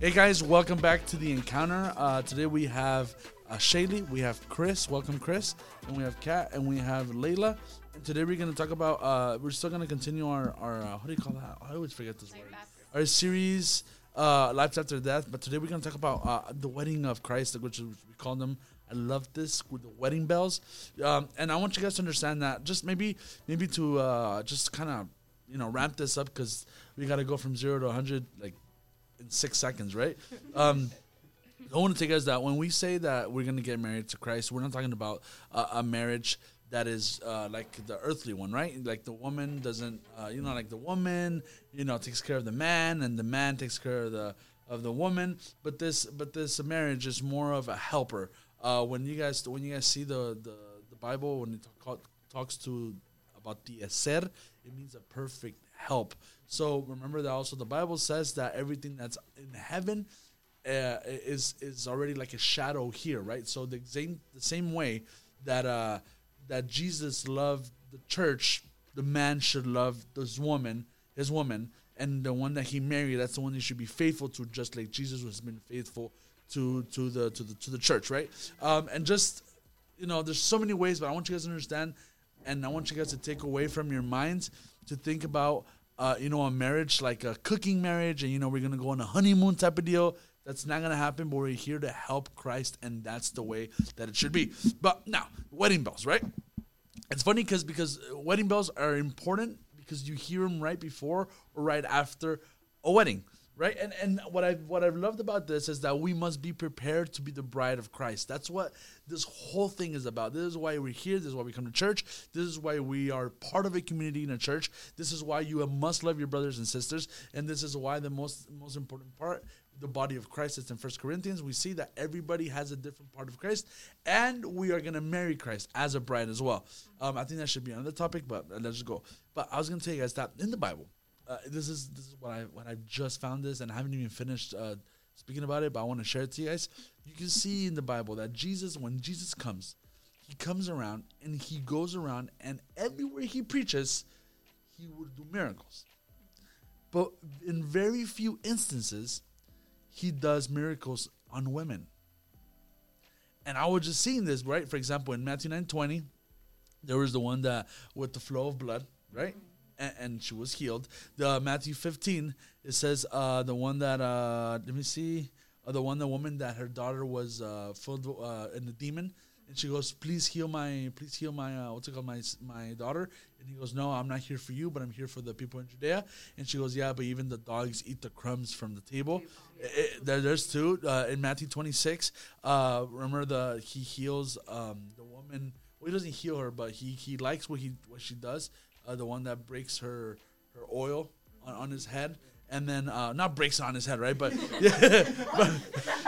Hey guys, welcome back to the encounter. Uh, today we have uh, Shaylee, we have Chris, welcome Chris, and we have Kat, and we have Layla. And today we're going to talk about. Uh, we're still going to continue our our uh, what do you call that? I always forget this word. Our series, uh, lives after death. But today we're going to talk about uh, the wedding of Christ, which we call them. I love this with the wedding bells, um, and I want you guys to understand that. Just maybe maybe to uh, just kind of you know ramp this up because we got to go from zero to hundred like in six seconds, right? Um, I want to take us that when we say that we're going to get married to Christ, we're not talking about uh, a marriage that is uh, like the earthly one, right? Like the woman doesn't, uh, you know, like the woman, you know, takes care of the man, and the man takes care of the of the woman. But this, but this marriage is more of a helper. Uh, when you guys, when you guys see the the, the Bible, when it talk, talks to about the ezer, it means a perfect help. So remember that also the Bible says that everything that's in heaven uh, is is already like a shadow here, right? So the same the same way that uh, that Jesus loved the church, the man should love this woman, his woman, and the one that he married, that's the one he should be faithful to, just like Jesus has been faithful to to the to the to the church, right? Um, and just you know, there's so many ways, but I want you guys to understand, and I want you guys to take away from your minds to think about uh, you know, a marriage like a cooking marriage, and you know, we're gonna go on a honeymoon type of deal. That's not gonna happen, but we're here to help Christ, and that's the way that it should be. But now, wedding bells, right? It's funny because because wedding bells are important because you hear them right before or right after a wedding right? And and what i what i've loved about this is that we must be prepared to be the bride of christ. That's what this whole thing is about. This is why we're here. This is why we come to church. This is why we are part of a community in a church. This is why you must love your brothers and sisters. And this is why the most most important part the body of christ is in first corinthians. We see that everybody has a different part of christ and we are going to marry christ as a bride as well. Um, i think that should be another topic but let's just go. But i was going to tell you guys that in the bible uh, this is this is what I what I just found this, and I haven't even finished uh, speaking about it, but I want to share it to you guys. You can see in the Bible that Jesus, when Jesus comes, he comes around and he goes around, and everywhere he preaches, he would do miracles. But in very few instances, he does miracles on women. And I was just seeing this, right? For example, in Matthew 9 20, there was the one that with the flow of blood, right? And, and she was healed. The Matthew 15 it says uh, the one that uh, let me see uh, the one the woman that her daughter was uh, filled uh, in the demon. And she goes please heal my please heal my uh, what's it called my my daughter. And he goes no i'm not here for you but i'm here for the people in judea. And she goes yeah but even the dogs eat the crumbs from the table. It, it, there, there's two uh, in matthew 26 uh, remember the he heals um, the woman well he doesn't heal her but he he likes what he what she does uh, the one that breaks her her oil on, on his head and then uh, not breaks on his head, right? But, yeah, but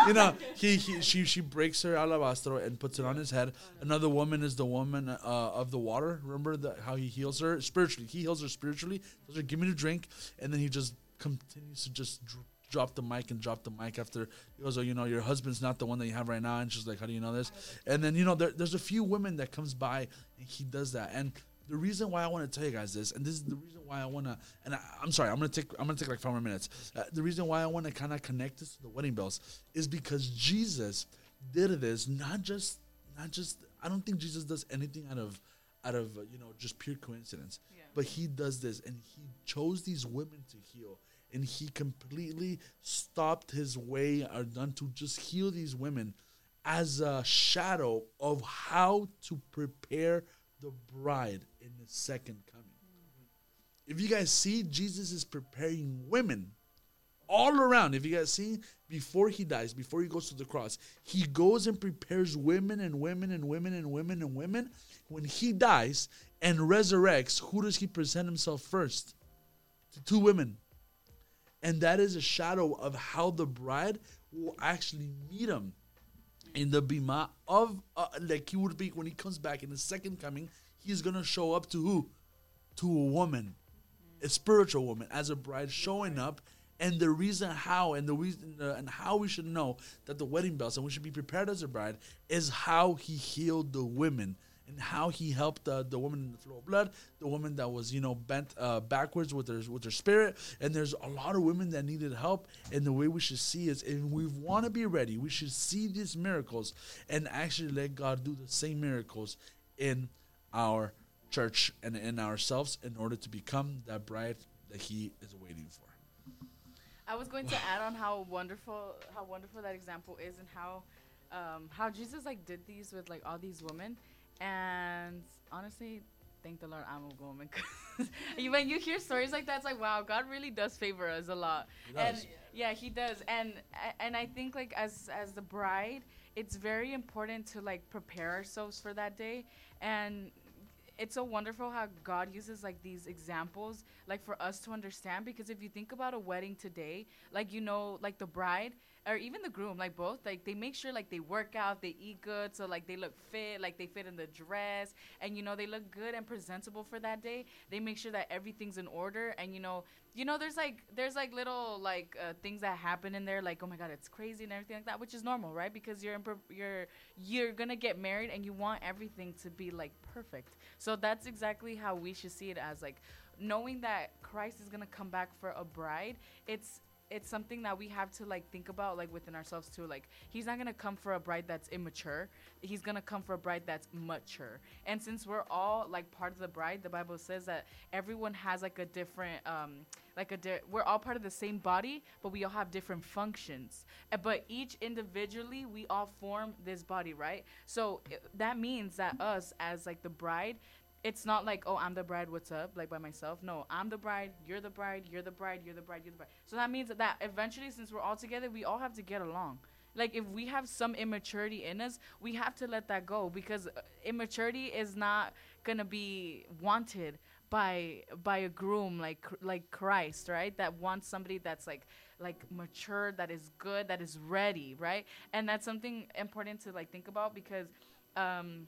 you know, he, he she she breaks her alabastro and puts it on his head. Another woman is the woman uh, of the water. Remember how he heals her spiritually. He heals her spiritually. Tells her, "Give me a drink," and then he just continues to just dr- drop the mic and drop the mic after he goes, "Oh, you know, your husband's not the one that you have right now." And she's like, "How do you know this?" And then you know, there, there's a few women that comes by and he does that and the reason why I want to tell you guys this, and this is the reason why I want to, and I, am sorry, I'm gonna take, I'm gonna take like five more minutes. Uh, the reason why I want to kind of connect this to the wedding bells is because Jesus did this not just, not just. I don't think Jesus does anything out of, out of uh, you know just pure coincidence, yeah. but he does this, and he chose these women to heal, and he completely stopped his way or done to just heal these women as a shadow of how to prepare the bride in the second coming. If you guys see, Jesus is preparing women all around. If you guys see, before he dies, before he goes to the cross, he goes and prepares women and women and women and women and women. When he dies and resurrects, who does he present himself first? To two women. And that is a shadow of how the bride will actually meet him in the bima of uh, like he would be when he comes back in the second coming he's gonna show up to who? To a woman a spiritual woman as a bride showing up. And the reason how and the reason uh, and how we should know that the wedding bells and we should be prepared as a bride is how he healed the women and how he helped uh, the woman in the flow of blood, the woman that was you know bent uh, backwards with their with their spirit, and there's a lot of women that needed help. And the way we should see is, and we want to be ready, we should see these miracles and actually let God do the same miracles in our church and in ourselves in order to become that bride that He is waiting for. I was going to add on how wonderful how wonderful that example is and how um, how Jesus like did these with like all these women and honestly thank the Lord I'm a woman 'cause when you hear stories like that it's like wow God really does favor us a lot. He and yeah he does. And and I think like as as the bride it's very important to like prepare ourselves for that day. And it's so wonderful how God uses like these examples like for us to understand because if you think about a wedding today like you know like the bride or even the groom like both like they make sure like they work out they eat good so like they look fit like they fit in the dress and you know they look good and presentable for that day. They make sure that everything's in order and you know you know there's like there's like little like uh, things that happen in there like oh my god it's crazy and everything like that which is normal right? Because you're in pre- you're you're gonna get married and you want everything to be like perfect. So that's exactly how we should see it as like knowing that christ is gonna come back for a bride it's it's something that we have to like think about like within ourselves too like he's not gonna come for a bride that's immature. He's gonna come for a bride that's mature. And since we're all like part of the bride the bible says that everyone has like a different um like a di- we're all part of the same body but we all have different functions. Uh, but each individually we all form this body right? So i- that means that us as like the bride it's not like oh i'm the bride what's up like by myself no i'm the bride you're the bride you're the bride you're the bride you're the bride so that means that eventually since we're all together we all have to get along like if we have some immaturity in us we have to let that go because uh, immaturity is not gonna be wanted by by a groom like like Christ, right? That wants somebody that's like like mature, that is good, that is ready, right? And that's something important to like think about because um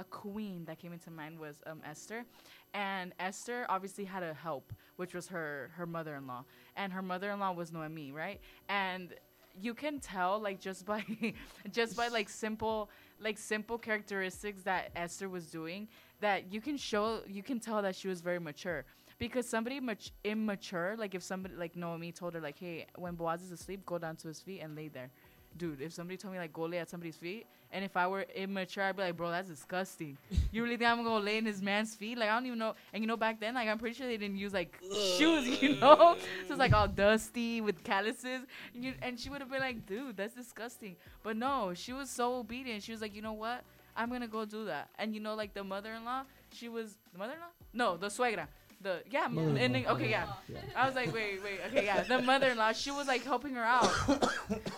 a queen that came into mind was um, Esther, and Esther obviously had a help, which was her her mother-in-law, and her mother-in-law was Noemi, right? And you can tell like just by just by like simple like simple characteristics that Esther was doing that you can show you can tell that she was very mature. Because somebody much immature like if somebody like Noemi told her like hey when Boaz is asleep go down to his feet and lay there. Dude if somebody told me like go lay at somebody's feet and if I were immature I'd be like bro that's disgusting. You really think I'm gonna lay in his man's feet? Like I don't even know. And you know back then like I'm pretty sure they didn't use like shoes you know? So it's like all dusty with calluses. And, you, and she would have been like dude that's disgusting. But no she was so obedient. She was like you know what? I'm gonna go do that. And you know, like the mother-in-law, she was the mother-in-law. No, the suegra. The yeah, m- Mother-in-law. and then- okay, yeah. I was like, wait, wait, okay, yeah. The mother-in-law, she was like helping her out,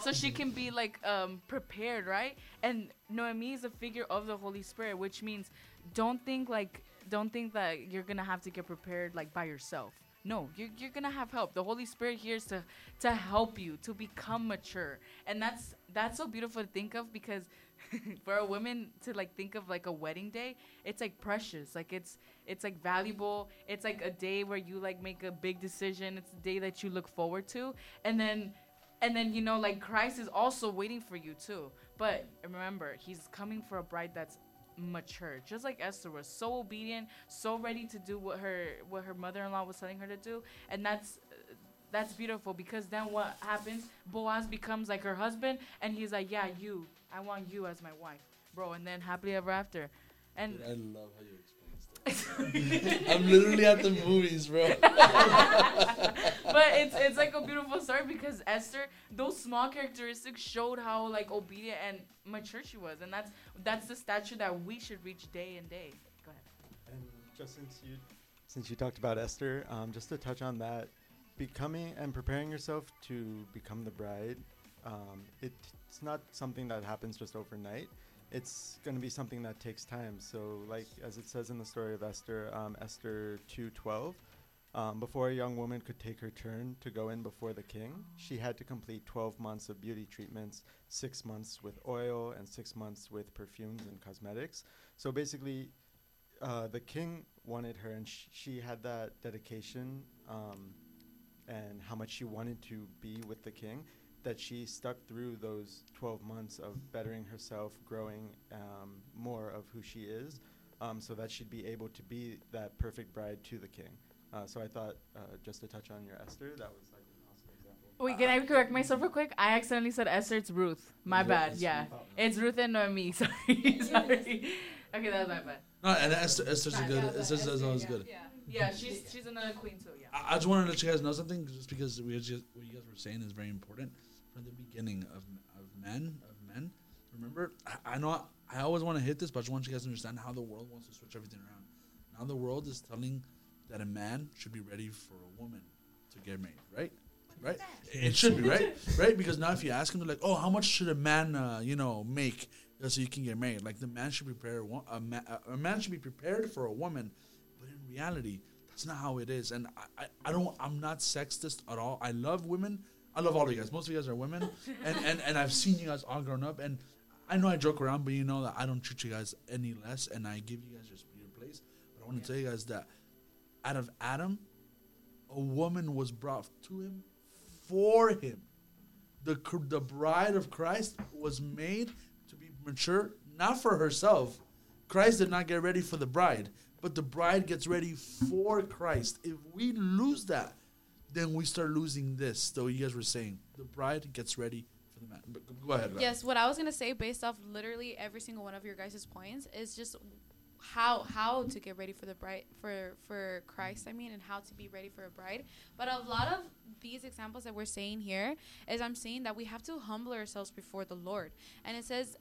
so she can be like um prepared, right? And Noemi is a figure of the Holy Spirit, which means don't think like don't think that you're gonna have to get prepared like by yourself. No, you're, you're gonna have help. The Holy Spirit here is to to help you to become mature, and that's that's so beautiful to think of because for a woman to like think of like a wedding day, it's like precious. Like it's it's like valuable. It's like a day where you like make a big decision. It's a day that you look forward to, and then and then you know like Christ is also waiting for you too. But remember, He's coming for a bride that's mature just like esther was so obedient so ready to do what her what her mother-in-law was telling her to do and that's that's beautiful because then what happens boaz becomes like her husband and he's like yeah you i want you as my wife bro and then happily ever after and Dude, I love how you explain stuff. I'm literally at the movies, bro. but it's it's like a beautiful story because Esther, those small characteristics showed how like obedient and mature she was, and that's that's the stature that we should reach day and day. Go ahead. And just since you since you talked about Esther, um, just to touch on that, becoming and preparing yourself to become the bride, um, it, it's not something that happens just overnight. It's going to be something that takes time. So, like as it says in the story of Esther, um, Esther two twelve. Um, before a young woman could take her turn to go in before the king, she had to complete 12 months of beauty treatments, six months with oil, and six months with perfumes and cosmetics. So basically, uh, the king wanted her, and sh- she had that dedication um, and how much she wanted to be with the king that she stuck through those 12 months of bettering herself, growing um, more of who she is, um, so that she'd be able to be that perfect bride to the king. Uh, so I thought, uh, just to touch on your Esther, that was like an awesome example. Wait, can I correct myself real quick? I accidentally said Esther. It's Ruth. My Ruth bad. is Yeah, Ruth. it's Ruth and Noemi. Sorry, sorry. Okay, that was my bad. No, and Esther, Esther's a good. yeah, Esther's is always yeah, good. Yeah, yeah, she's she's another queen too. Yeah. I, I just wanted to let you guys know something, just because we just what you guys were saying is very important from the beginning of of men of men. Remember, I, I know I, I always want to hit this, but I just want you guys to understand how the world wants to switch everything around. Now the world is telling that a man should be ready for a woman to get married, right? Right? It should be right, right? Because now if you ask them, they're like, "Oh, how much should a man, uh, you know, make so you can get married?" Like the man should prepare a, wo- a, ma- a man should be prepared for a woman, but in reality, that's not how it is. And I, I, I don't, I'm not sexist at all. I love women. I love all of you guys. Most of you guys are women, and and and I've seen you guys all grown up, and I know I joke around, but you know that I don't treat you guys any less, and I give you guys your your place. But I want to tell you guys that out of Adam, a woman was brought to him for him. The, the bride of Christ was made to be mature, not for herself. Christ did not get ready for the bride, but the bride gets ready for Christ. If we lose that, then we start losing this. Though you guys were saying, the bride gets ready for the man. But go- go ahead. Yes, what I was gonna say, based off literally every single one of your guys' points, is just how how to get ready for the bride for for Christ. I mean, and how to be ready for a bride. But a lot of these examples that we're saying here is I'm saying that we have to humble ourselves before the Lord, and it says.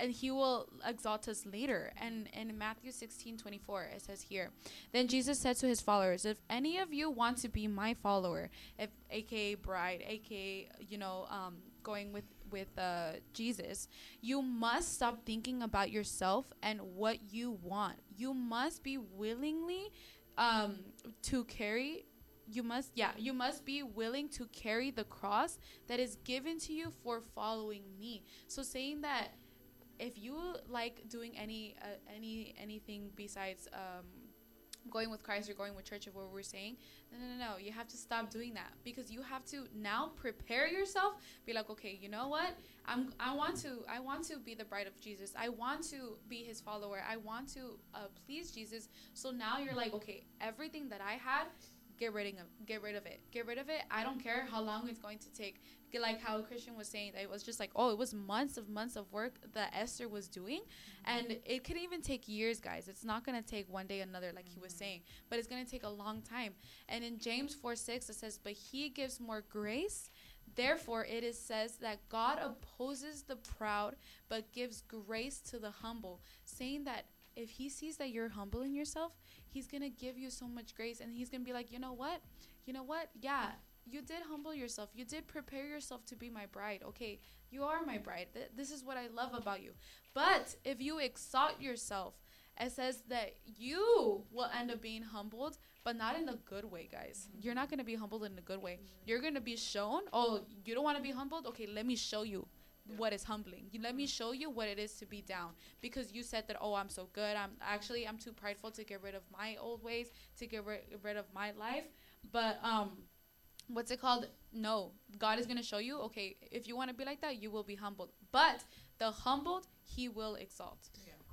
And he will exalt us later. And in Matthew 16, 24, it says here, Then Jesus said to his followers, If any of you want to be my follower, if aka bride, aka, you know, um, going with with uh, Jesus, you must stop thinking about yourself and what you want. You must be willingly um, to carry. You must, yeah, you must be willing to carry the cross that is given to you for following me. So saying that if you like doing any uh, any anything besides um, going with Christ or going with church of what we're saying, no, no, no, no. You have to stop doing that because you have to now prepare yourself. Be like, okay, you know what? I'm. I want to. I want to be the bride of Jesus. I want to be His follower. I want to uh, please Jesus. So now you're like, okay, everything that I had, get rid of get rid of it. Get rid of it. I don't care how long it's going to take. Get like how Christian was saying that it was just like, oh, it was months of months of work that Esther was doing, and mm-hmm. it could even take years, guys. It's not gonna take one day another, like he was mm-hmm. saying, but it's gonna take a long time. And in James 4 6, it says, But he gives more grace. Therefore, it is says that God opposes the proud, but gives grace to the humble, saying that if he sees that you're humbling yourself, he's gonna give you so much grace, and he's gonna be like, you know what, you know what, yeah. You did humble yourself. You did prepare yourself to be my bride. Okay, you are my bride. Th- this is what I love about you. But if you exalt yourself, it says that you will end up being humbled, but not in a good way, guys. Mm-hmm. You're not going to be humbled in a good way. You're going to be shown, oh, you don't want to be humbled? Okay, let me show you what is humbling. You let me show you what it is to be down because you said that oh, I'm so good. I'm actually I'm too prideful to get rid of my old ways, to get ri- rid of my life. But um what's it called? No. God is going to show you, okay, if you want to be like that, you will be humbled. But the humbled, he will exalt.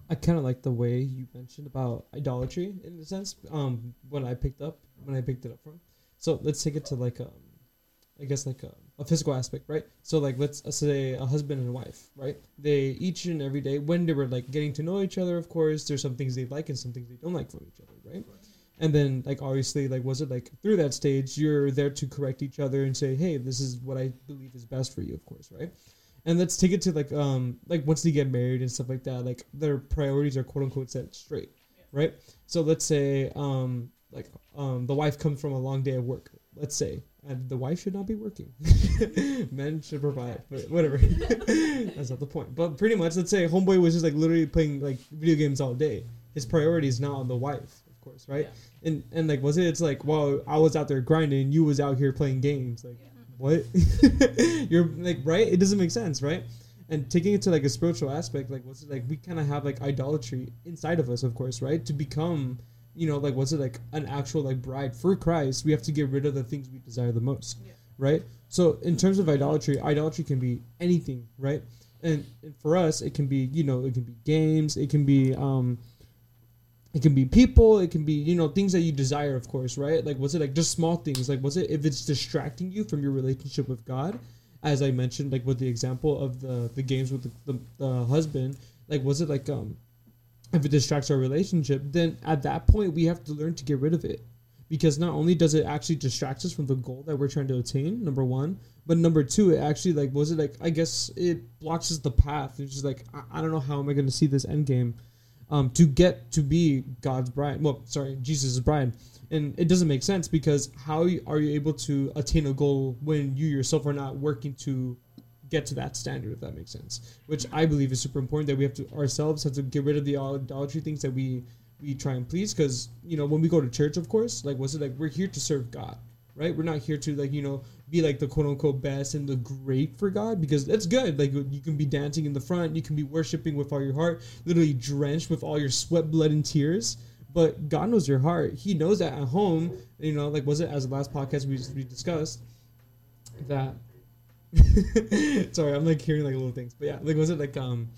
I kind of like the way you mentioned about idolatry in a sense. Um, when I picked up when I picked it up from. So let's take it to like um, I guess like a, a physical aspect, right? So like let's uh, say a husband and wife, right? They each and every day when they were like getting to know each other, of course, there's some things they like and some things they don't like from each other, right? And then like obviously like was it like through that stage you're there to correct each other and say, hey, this is what I believe is best for you, of course, right? And let's take it to like um like once they get married and stuff like that, like their priorities are quote unquote set straight, right? So let's say um like um the wife comes from a long day of work, let's say, and the wife should not be working. Men should provide, but whatever. That's not the point. But pretty much, let's say homeboy was just like literally playing like video games all day. His priority is not on the wife, of course, right? And and like was it? It's like, well, I was out there grinding, you was out here playing games, like what? You're like right? It doesn't make sense, right? And taking it to like a spiritual aspect, like what's it like? We kind of have like idolatry inside of us, of course, right? To become, you know, like what's it like an actual like bride for Christ? We have to get rid of the things we desire the most, right? So in terms of idolatry, idolatry can be anything, right? And, and for us, it can be you know it can be games, it can be um, it can be people it can be you know things that you desire of course right like was it like just small things like was it if it's distracting you from your relationship with god as i mentioned like with the example of the the games with the, the, the husband like was it like um if it distracts our relationship then at that point we have to learn to get rid of it because not only does it actually distract us from the goal that we're trying to attain number one but number two it actually like was it like i guess it blocks us the path it's just like i, I don't know how am i going to see this end game um, to get to be God's bride. Well, sorry, Jesus' bride. And it doesn't make sense because how are you able to attain a goal when you yourself are not working to get to that standard, if that makes sense? Which I believe is super important that we have to ourselves have to get rid of the idolatry things that we we try and please. Because you know when we go to church, of course, like was it like we're here to serve God, right? We're not here to like you know be like the quote unquote best and the great for God because that's good. Like you can be dancing in the front, you can be worshiping with all your heart, literally drenched with all your sweat, blood, and tears. But God knows your heart. He knows that at home, you know, like was it as the last podcast we, we discussed that. sorry, I'm like hearing like little things, but yeah, like was it like um,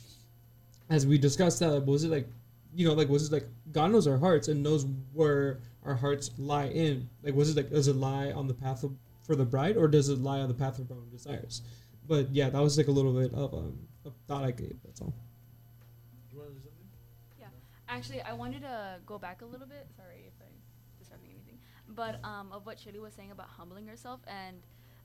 as we discussed that, like, was it like, you know, like was it like God knows our hearts and knows where our hearts lie in? Like was it like does it lie on the path of for the bride, or does it lie on the path of our own desires? But yeah, that was like a little bit of um, a thought I gave. That's all. Yeah, actually, I wanted to go back a little bit. Sorry if I'm disrupting anything, but um, of what Shirley was saying about humbling herself and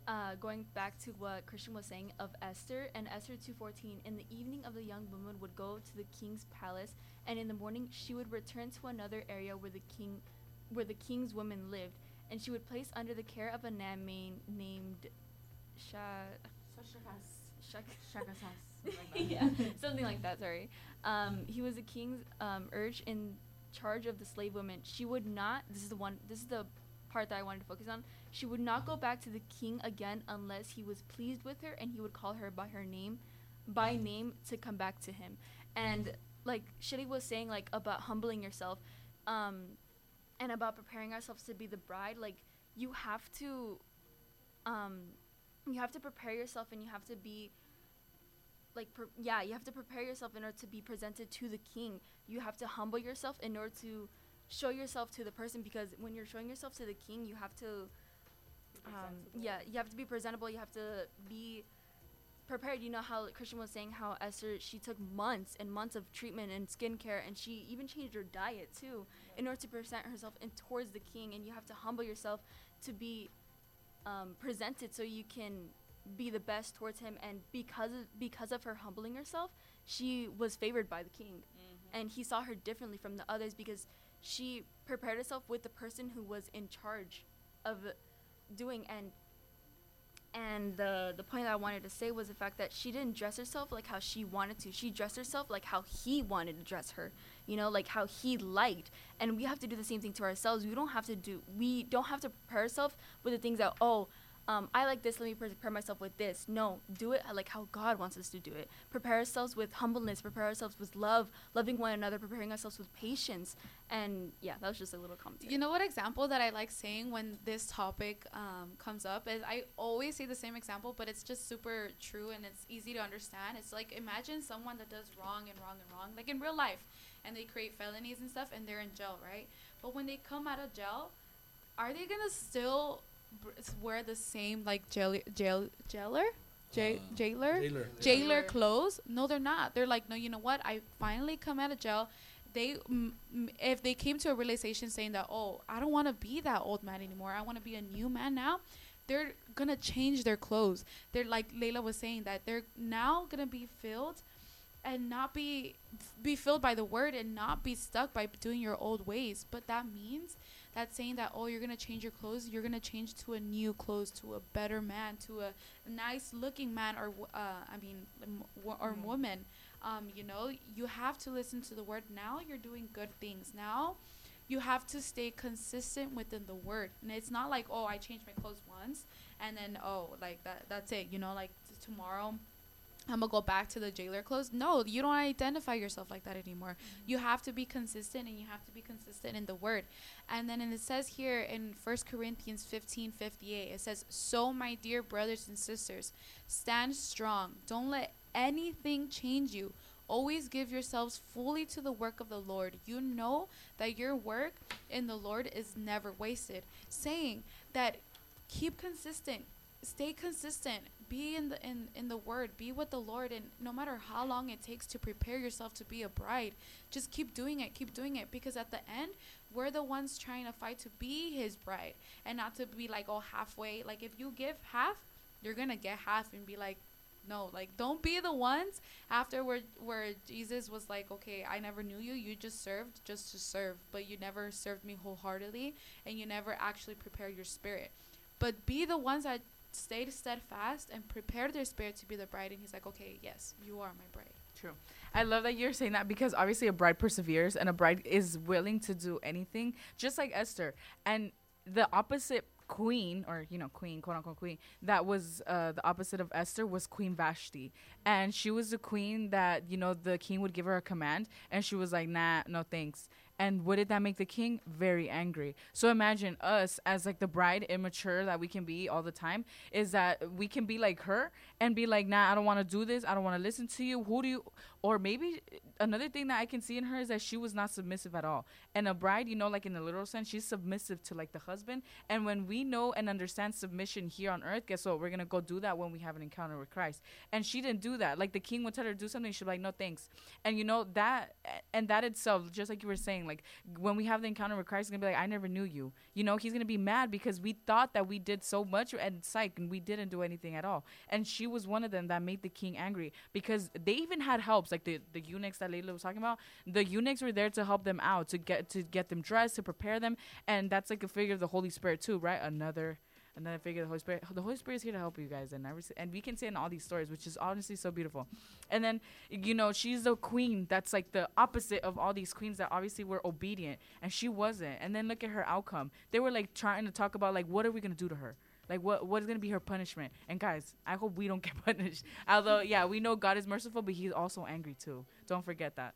uh, going back to what Christian was saying of Esther and Esther 2:14. In the evening, of the young woman would go to the king's palace, and in the morning she would return to another area where the king, where the king's women lived and she would place under the care of a man named Sha. Shak- yeah, something like that. Sorry. Um, he was the king's um, urge in charge of the slave women. She would not. This is the one. This is the part that I wanted to focus on. She would not go back to the king again unless he was pleased with her and he would call her by her name, by name to come back to him. And like Shitty was saying, like about humbling yourself. Um, and about preparing ourselves to be the bride like you have to um you have to prepare yourself and you have to be like pre- yeah you have to prepare yourself in order to be presented to the king you have to humble yourself in order to show yourself to the person because when you're showing yourself to the king you have to um, yeah you have to be presentable you have to be prepared. You know how Christian was saying how Esther she took months and months of treatment and skincare, and she even changed her diet too in order to present herself in towards the king. And you have to humble yourself to be um, presented so you can be the best towards him. And because of, because of her humbling herself, she was favored by the king, mm-hmm. and he saw her differently from the others because she prepared herself with the person who was in charge of doing and and the the point that I wanted to say was the fact that she didn't dress herself like how she wanted to. She dressed herself like how he wanted to dress her. You know, like how he liked. And we have to do the same thing to ourselves. We don't have to do we don't have to prepare ourselves with the things that oh um, I like this, let me prepare myself with this. No, do it like how God wants us to do it. Prepare ourselves with humbleness, prepare ourselves with love, loving one another, preparing ourselves with patience. And yeah, that was just a little comment. You know what example that I like saying when this topic um, comes up is I always say the same example, but it's just super true and it's easy to understand. It's like imagine someone that does wrong and wrong and wrong, like in real life, and they create felonies and stuff and they're in jail, right? But when they come out of jail, are they gonna still wear the same like jail jail jailer J- uh, jailer? jailer. Jailer clothes? No they're not. They're like no you know what? I finally come out of jail. They m- if they came to a realization saying that oh i don't want to be that old man anymore. I want to be a new man now they're gonna change their clothes. They're like layla was saying that they're now gonna be filled and not be be filled by the word and not be stuck by doing your old ways. But that means that's saying that oh you're gonna change your clothes you're gonna change to a new clothes to a better man to a nice looking man or uh, i mean or mm-hmm. woman. Um, you know you have to listen to the word. Now you're doing good things. Now you have to stay consistent within the word. And it's not like oh i changed my clothes once and then oh like that that's it you know like t- tomorrow I'm gonna go back to the jailer clothes. No, you don't identify yourself like that anymore. Mm-hmm. You have to be consistent and you have to be consistent in the word. And then and it says here in First Corinthians 15 58, it says, So, my dear brothers and sisters, stand strong. Don't let anything change you Always give yourselves fully to the work of the Lord. You know that your work in the Lord is never wasted. Saying that keep consistent, stay consistent, be in the in, in the word, be with the Lord and no matter how long it takes to prepare yourself to be a bride, just keep doing it, keep doing it because at the end we're the ones trying to fight to be his bride and not to be like oh halfway. Like if you give half, you're gonna get half and be like no like don't be the ones. After where where jesus was like okay i never knew you. You just served just to serve but you never served me wholeheartedly and you never actually prepared your spirit. But be the ones that stayed steadfast and prepared their spirit to be the bride and he's like okay yes you are my bride True. I love that you're saying that because obviously a bride perseveres and a bride is willing to do anything, just like Esther. And the opposite queen, or you know, queen, quote unquote queen, that was uh, the opposite of Esther was Queen Vashti, and she was the queen that you know the king would give her a command, and she was like, nah, no thanks. And did that make the king? Very angry. So imagine us as like the bride, immature that we can be all the time, is that we can be like her and be like, nah, I don't want to do this. I don't want to listen to you. Who do you? Or maybe another thing that I can see in her is that she was not submissive at all. And a bride, you know, like in the literal sense, she's submissive to like the husband. And when we know and understand submission here on earth, guess what? We're gonna go do that when we have an encounter with Christ. And she didn't do that. Like the king would tell her to do something, she'd be like, no thanks. And you know that, and that itself, just like you were saying, like when we have the encounter with Christ, he's gonna be like, I never knew you. You know, he's gonna be mad because we thought that we did so much and psych, and we didn't do anything at all. And she was one of them that made the king angry because they even had helps, like the the eunuchs that Layla was talking about. The eunuchs were there to help them out, to get to get them dressed, to prepare them, and that's like a figure of the Holy Spirit too, right? Another another figure of the Holy Spirit. The Holy Spirit is here to help you guys, and and we can say in all these stories, which is honestly so beautiful. And then you know she's the queen that's like the opposite of all these queens that obviously were obedient, and she wasn't. And then look at her outcome. They were like trying to talk about like what are we gonna do to her. Like what what is gonna be her punishment? And guys, I hope we don't get punished. Although yeah, we know God is merciful, but He's also angry too. Don't forget that.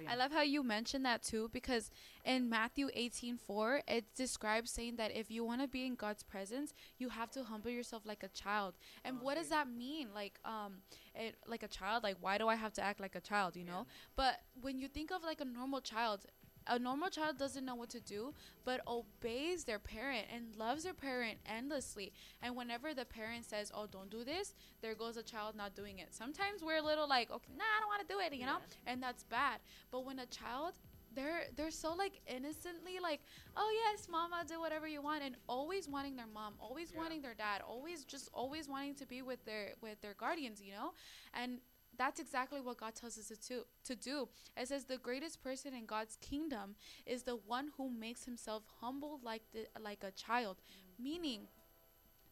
Yeah. I love how you mentioned that too because in Matthew 18:4 it describes saying that if you want to be in God's presence, you have to humble yourself like a child. And what does that mean? Like um it like a child, like why do I have to act like a child, you know? But when you think of like a normal child, a normal child doesn't know what to do, but obeys their parent and loves their parent endlessly. And whenever the parent says, "Oh, don't do this," there goes a child not doing it. Sometimes we're a little like, "Okay, nah, I don't want to do it," you know, and that's bad. But when a child they're they're so like innocently like oh yes mama do whatever you want and always wanting their mom always Yeah. wanting their dad always just always wanting to be with their with their guardians you know and that's exactly what God tells us to, to to do. It says the greatest person in God's kingdom is the one who makes himself humble like the like a child, mm. meaning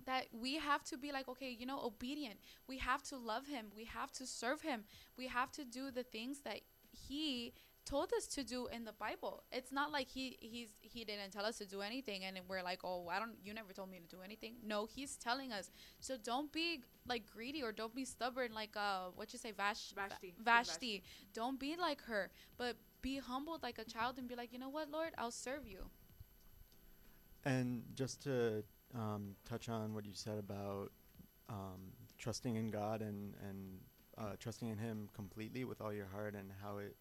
that we have to be like okay, you know, obedient. We have to love him. We have to serve him. We have to do the things that he told us to do in the Bible. It's not like he he's he didn't tell us to do anything and we're like, "Oh, I don't you never told me to do anything." No, he's telling us. So don't be like greedy or don't be stubborn like uh what you say Vash Vashti. Vashti. Don't be like her, but be humbled like a child and be like, "You know what, Lord? I'll serve you." And just to um, touch on what you said about um, trusting in God and and uh, trusting in Him completely with all your heart, and how it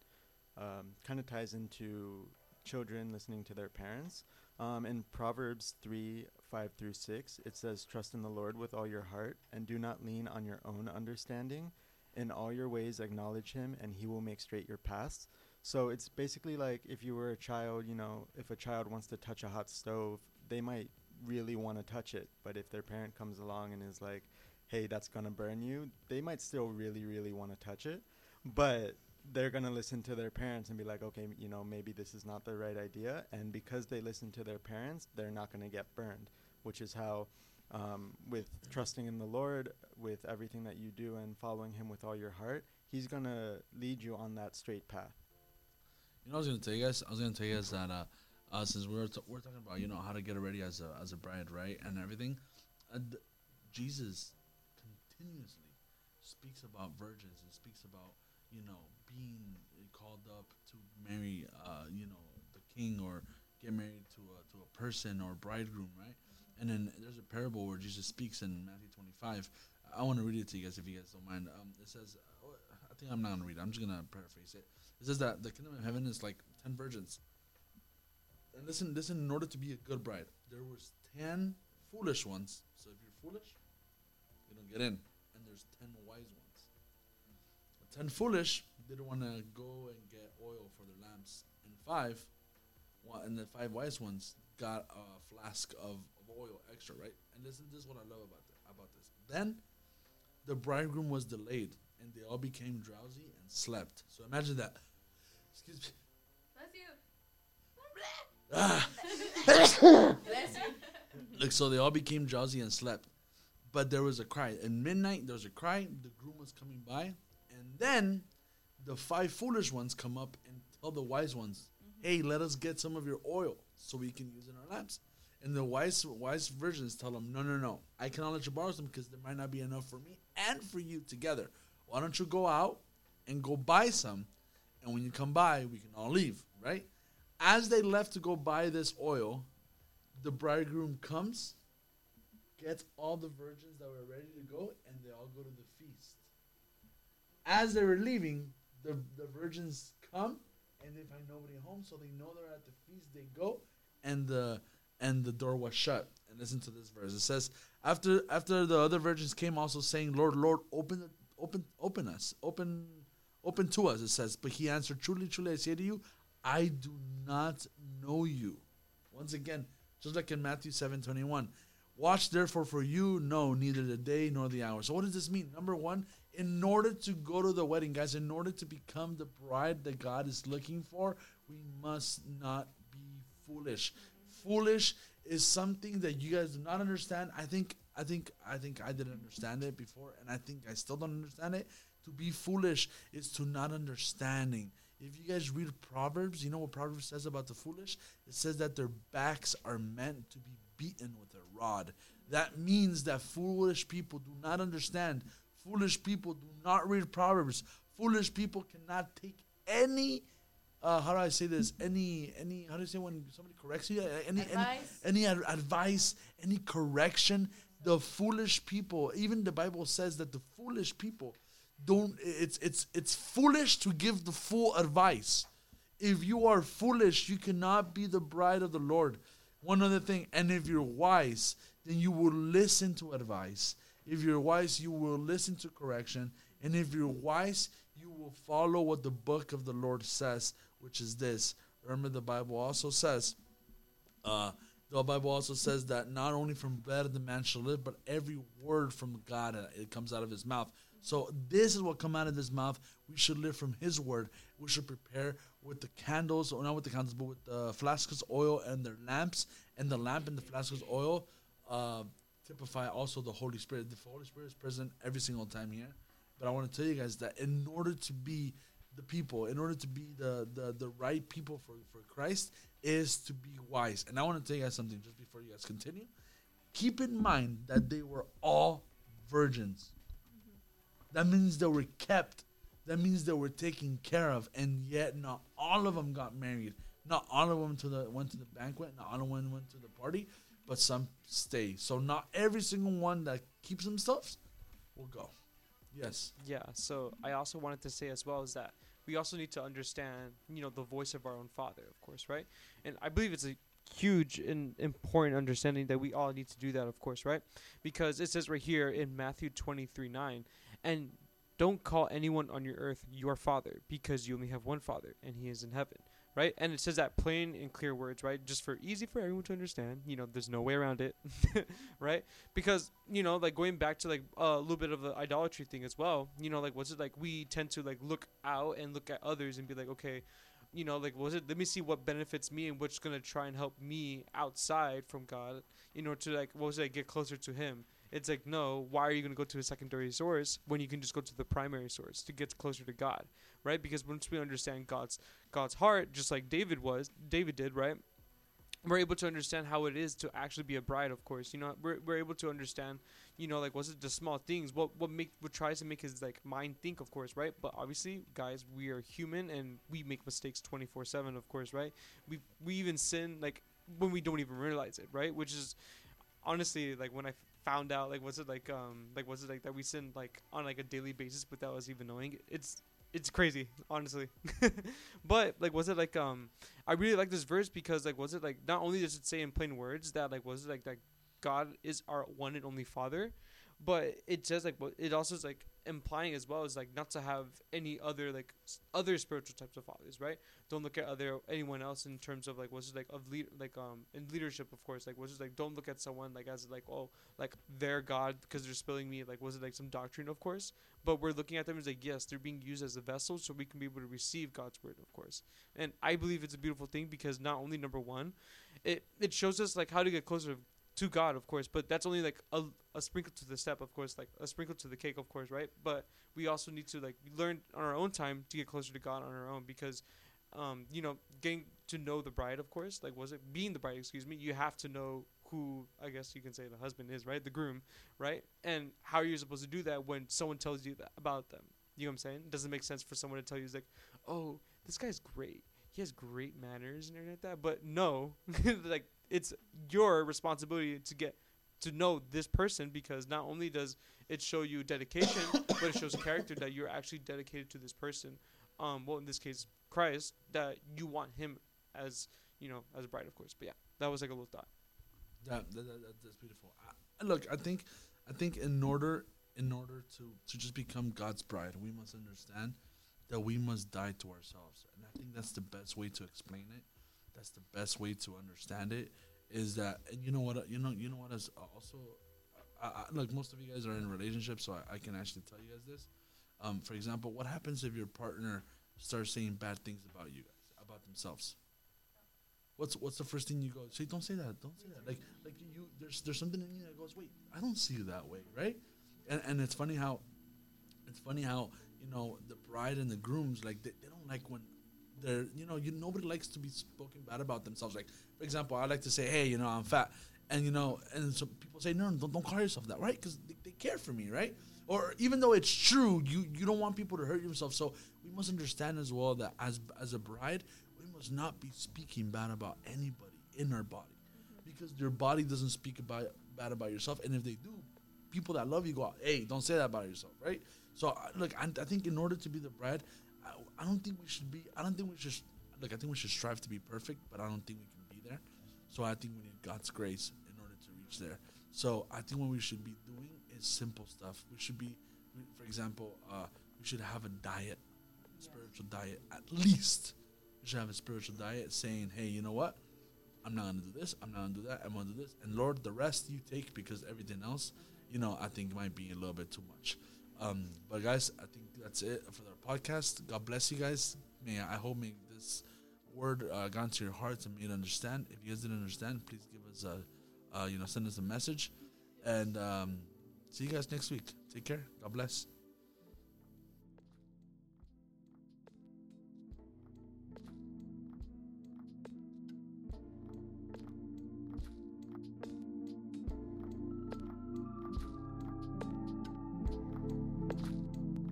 um, kind of ties into children listening to their parents. Um, in Proverbs three five through six, it says, "Trust in the Lord with all your heart, and do not lean on your own understanding. In all your ways, acknowledge Him, and He will make straight your paths." So it's basically like if you were a child, you know, if a child wants to touch a hot stove, they might really want to touch it. But if their parent comes along and is like, hey, that's going to burn you, they might still really, really want to touch it. But they're going to listen to their parents and be like, okay, you know, maybe this is not the right idea. And because they listen to their parents, they're not going to get burned, which is how. Um, with trusting in the Lord, with everything that you do and following Him with all your heart, He's gonna lead you on that straight path. You know, I was gonna tell you guys. I was gonna tell you guys that uh, uh since we're t- we're talking about you know how to get ready as a as a bride, right, and everything, uh, Jesus continuously speaks about virgins and speaks about you know being called up to marry uh you know the king or get married to a to a person or bridegroom, right? And then there's a parable where Jesus speaks in Matthew 25. I want to read it to you guys if you guys don't mind. Um, it says, uh, I think I'm not gonna read. it. I'm just gonna paraphrase it. It says that the kingdom of heaven is like ten virgins. And listen, listen. In order to be a good bride, there was ten foolish ones. So if you're foolish, you don't get in. And there's ten wise ones. The ten foolish didn't want to go and get oil for their lamps, and five, and the five wise ones got a flask of, of oil extra, right? And this, is- this is what I love about this, about this. Then the bridegroom was delayed, and they all became drowsy and slept. So imagine that. Excuse me. Bless you. Ah. Bless you. Look, so they all became drowsy and slept. But there was a cry. At midnight, there was a cry. The groom was coming by. And then the five foolish ones come up and tell the wise ones, mm-hmm. hey, let us get some of your oil so we can use it in our lamps. And the wise wise virgins tell them, no, no, no. I cannot let you borrow some because there might not be enough for me and for you together. Why don't you go out and go buy some? And when you come by, we can all leave, right? As they left to go buy this oil, the bridegroom comes, gets all the virgins that were ready to go, and they all go to the feast. As they were leaving, the, the virgins come and they find nobody home, so they know they're at the feast. They go, and the and the door was shut. And listen to this verse. It says, after after the other virgins came, also saying, Lord, Lord, open open open us, open open to us. It says, but he answered, Truly, truly, I say to you, I do not know you. Once again, just like in Matthew seven twenty one. Watch therefore, for you know neither the day nor the hour. So, what does this mean? Number one, in order to go to the wedding, guys, in order to become the bride that God is looking for, we must not be foolish. Foolish is something that you guys do not understand. I think, I think, I think I didn't understand it before, and I think I still don't understand it. To be foolish is to not understanding. If you guys read Proverbs, you know what Proverbs says about the foolish? It says that their backs are meant to be beaten with a rod. That means that foolish people do not understand. Foolish people do not read Proverbs. Foolish people cannot take any uh, how do I say this? Any any how do you say when somebody corrects you? Uh, Any Advice? any, any ad- advice, any correction. The foolish people, even the Bible says that the foolish people don't. It's it's it's foolish to give the full advice. If you are foolish, you cannot be the bride of the Lord. One other thing, and if you're wise, then you will listen to advice. If you're wise, you will listen to correction. And if you're wise, you will follow what the book of the Lord says, which is this. Remember, the Bible also says, uh, the Bible also says that not only from bread the man shall live, but every word from God uh, it comes out of his mouth. So this is what come out of his mouth. We should live from his word. We should prepare with the candles, or not with the candles, but with the flasks of oil and their lamps. And the lamp and the flasks oil uh, typify also the Holy Spirit. The Holy Spirit is present every single time here. But I want to tell you guys that in order to be the people, in order to be the the, the right people for, for Christ, is to be wise. And I want to tell you guys something just before you guys continue. Keep in mind that they were all virgins. That means they were kept. That means they were taken care of, and yet not all of them got married. Not all of them to the went to the banquet. Not all of them went to the party, but some stay. So not every single one that keeps themselves will go. Yes. Yeah, so I also wanted to say as well is that we also need to understand, you know, the voice of our own father, of course, right? And I believe it's a huge and important understanding that we all need to do that, of course, right? Because it says right here in Matthew 23 9, and don't call anyone on your earth your father, because you only have one father, and he is in heaven, right? And it says that plain and clear words, right? Just for easy for everyone to understand. You know, there's no way around it, right? Because you know, like going back to like a little bit of the idolatry thing as well. You know, like was it like we tend to like look out and look at others and be like, okay, you know, like was it? Let me see what benefits me and what's gonna try and help me outside from God in order to like what was it? Get closer to Him. It's like no. Why are you gonna go to a secondary source when you can just go to the primary source to get closer to God, right? Because once we understand God's God's heart, just like David was, David did, right? we're able to understand how it is to actually be a bride of course you know we're, we're able to understand you know like was it the small things what what make what tries to make his like mind think of course right but obviously guys we are human and we make mistakes 24 7 of course right we we even sin like when we don't even realize it right which is honestly like when i found out like was it like um like was it like that we send like on like a daily basis without us even knowing it's it's crazy honestly. But like was it like um i really like this verse because like was it like not only does it say in plain words that like was it like that god is our one and only father but it says like it also is like implying as well is like not to have any other like other spiritual types of fathers right? Don't look at other anyone else in terms of like what's it like of lead like um in leadership of course like was it like don't look at someone like as like oh like their god because they're spilling me like was it like some doctrine of course? But we're looking at them as like yes they're being used as a vessel so we can be able to receive god's word of course. And i believe it's a beautiful thing because not only number one it it shows us like how to get closer to god of course but that's only like a, a sprinkle to the step of course like a sprinkle to the cake of course right? But we also need to like learn on our own time to get closer to god on our own because um you know getting to know the bride of course like was it being the bride excuse me you have to know who i guess you can say the husband is right? The groom right? And how are you're supposed to do that when someone tells you that about them. You know what i'm saying? It doesn't make sense for someone to tell you like oh this guy's great. He has great manners and everything like that but no like it's your responsibility to get to know this person because not only does it show you dedication but it shows character that you're actually dedicated to this person um well in this case christ that you want him as you know as a bride of course but yeah that was like a little thought that, that, that- that's beautiful. I, look, I think, I think in order, in order to to just become God's bride, we must understand that we must die to ourselves, and I think that's the best way to explain it. That's the best way to understand it. Is that and you know what? You know you know what is also. I, I, look, most of you guys are in relationships, so I, I can actually tell you guys this. Um, for example, what happens if your partner starts saying bad things about you guys, about themselves? What's what's the first thing you go say? Don't say that. Don't say that. Like like you there's there's something in you that goes, wait, I don't see you that way, right? And and it's funny how it's funny how you know the bride and the grooms like they, they don't like when they're you know you nobody likes to be spoken bad about themselves. Like for example, I like to say, hey, you know, I'm fat, and you know, and so people say, no, don't, don't call yourself that, right? Because they, they care for me, right? Or even though it's true, you you don't want people to hurt yourself. So we must understand as well that as as a bride, we must not be speaking bad about anybody in our body, mm-hmm. because your body doesn't speak about bad about yourself, and if they do, people that love you go, hey, don't say that about yourself, right? So look, I, I think in order to be the bride, I, don't think we should be. I don't think we should. Look, I think we should strive to be perfect, but I don't think we can be there. So I think we need God's grace in order to reach there. So I think what we should be doing is simple stuff. We should be, for example, uh, we should have a diet, spiritual diet at least. We should have a spiritual diet saying, hey, you know what? I'm not gonna do this. I'm not gonna do that. I'm gonna do this. And Lord, the rest you take because everything else, you know, I think might be a little bit too much. Um, but guys, I think that's it for our podcast. God bless you guys. May I hope may this word uh, got into your hearts and made understand. If you guys didn't understand, please give us a, uh, you know, send us a message, and um, see you guys next week. Take care. God bless.